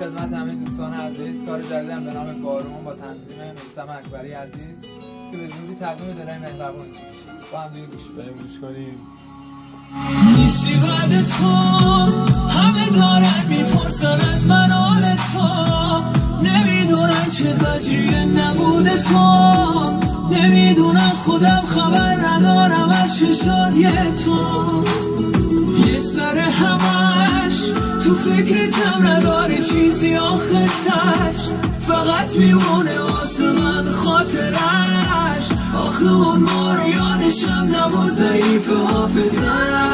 خدمت همه دوستان عزیز. کار جدیدم به نام بارون با تنظیم میستم اکبری عزیز. که به زودی تقدیم دلای مهربون. با هم دیگه گوش بریم گوش کنیم. نیستی بعد تو همه دارن می‌پرسن از من حال تو. نمی‌دونن چه زجریه نبود تو. نمی‌دونم خودم خبر ندارم از چه شد تو. تو فکرتم نداره چیزی آخه تش فقط میمونه واسه من خاطرش. آخه اون ما یادشم نبود ضعیف حافظش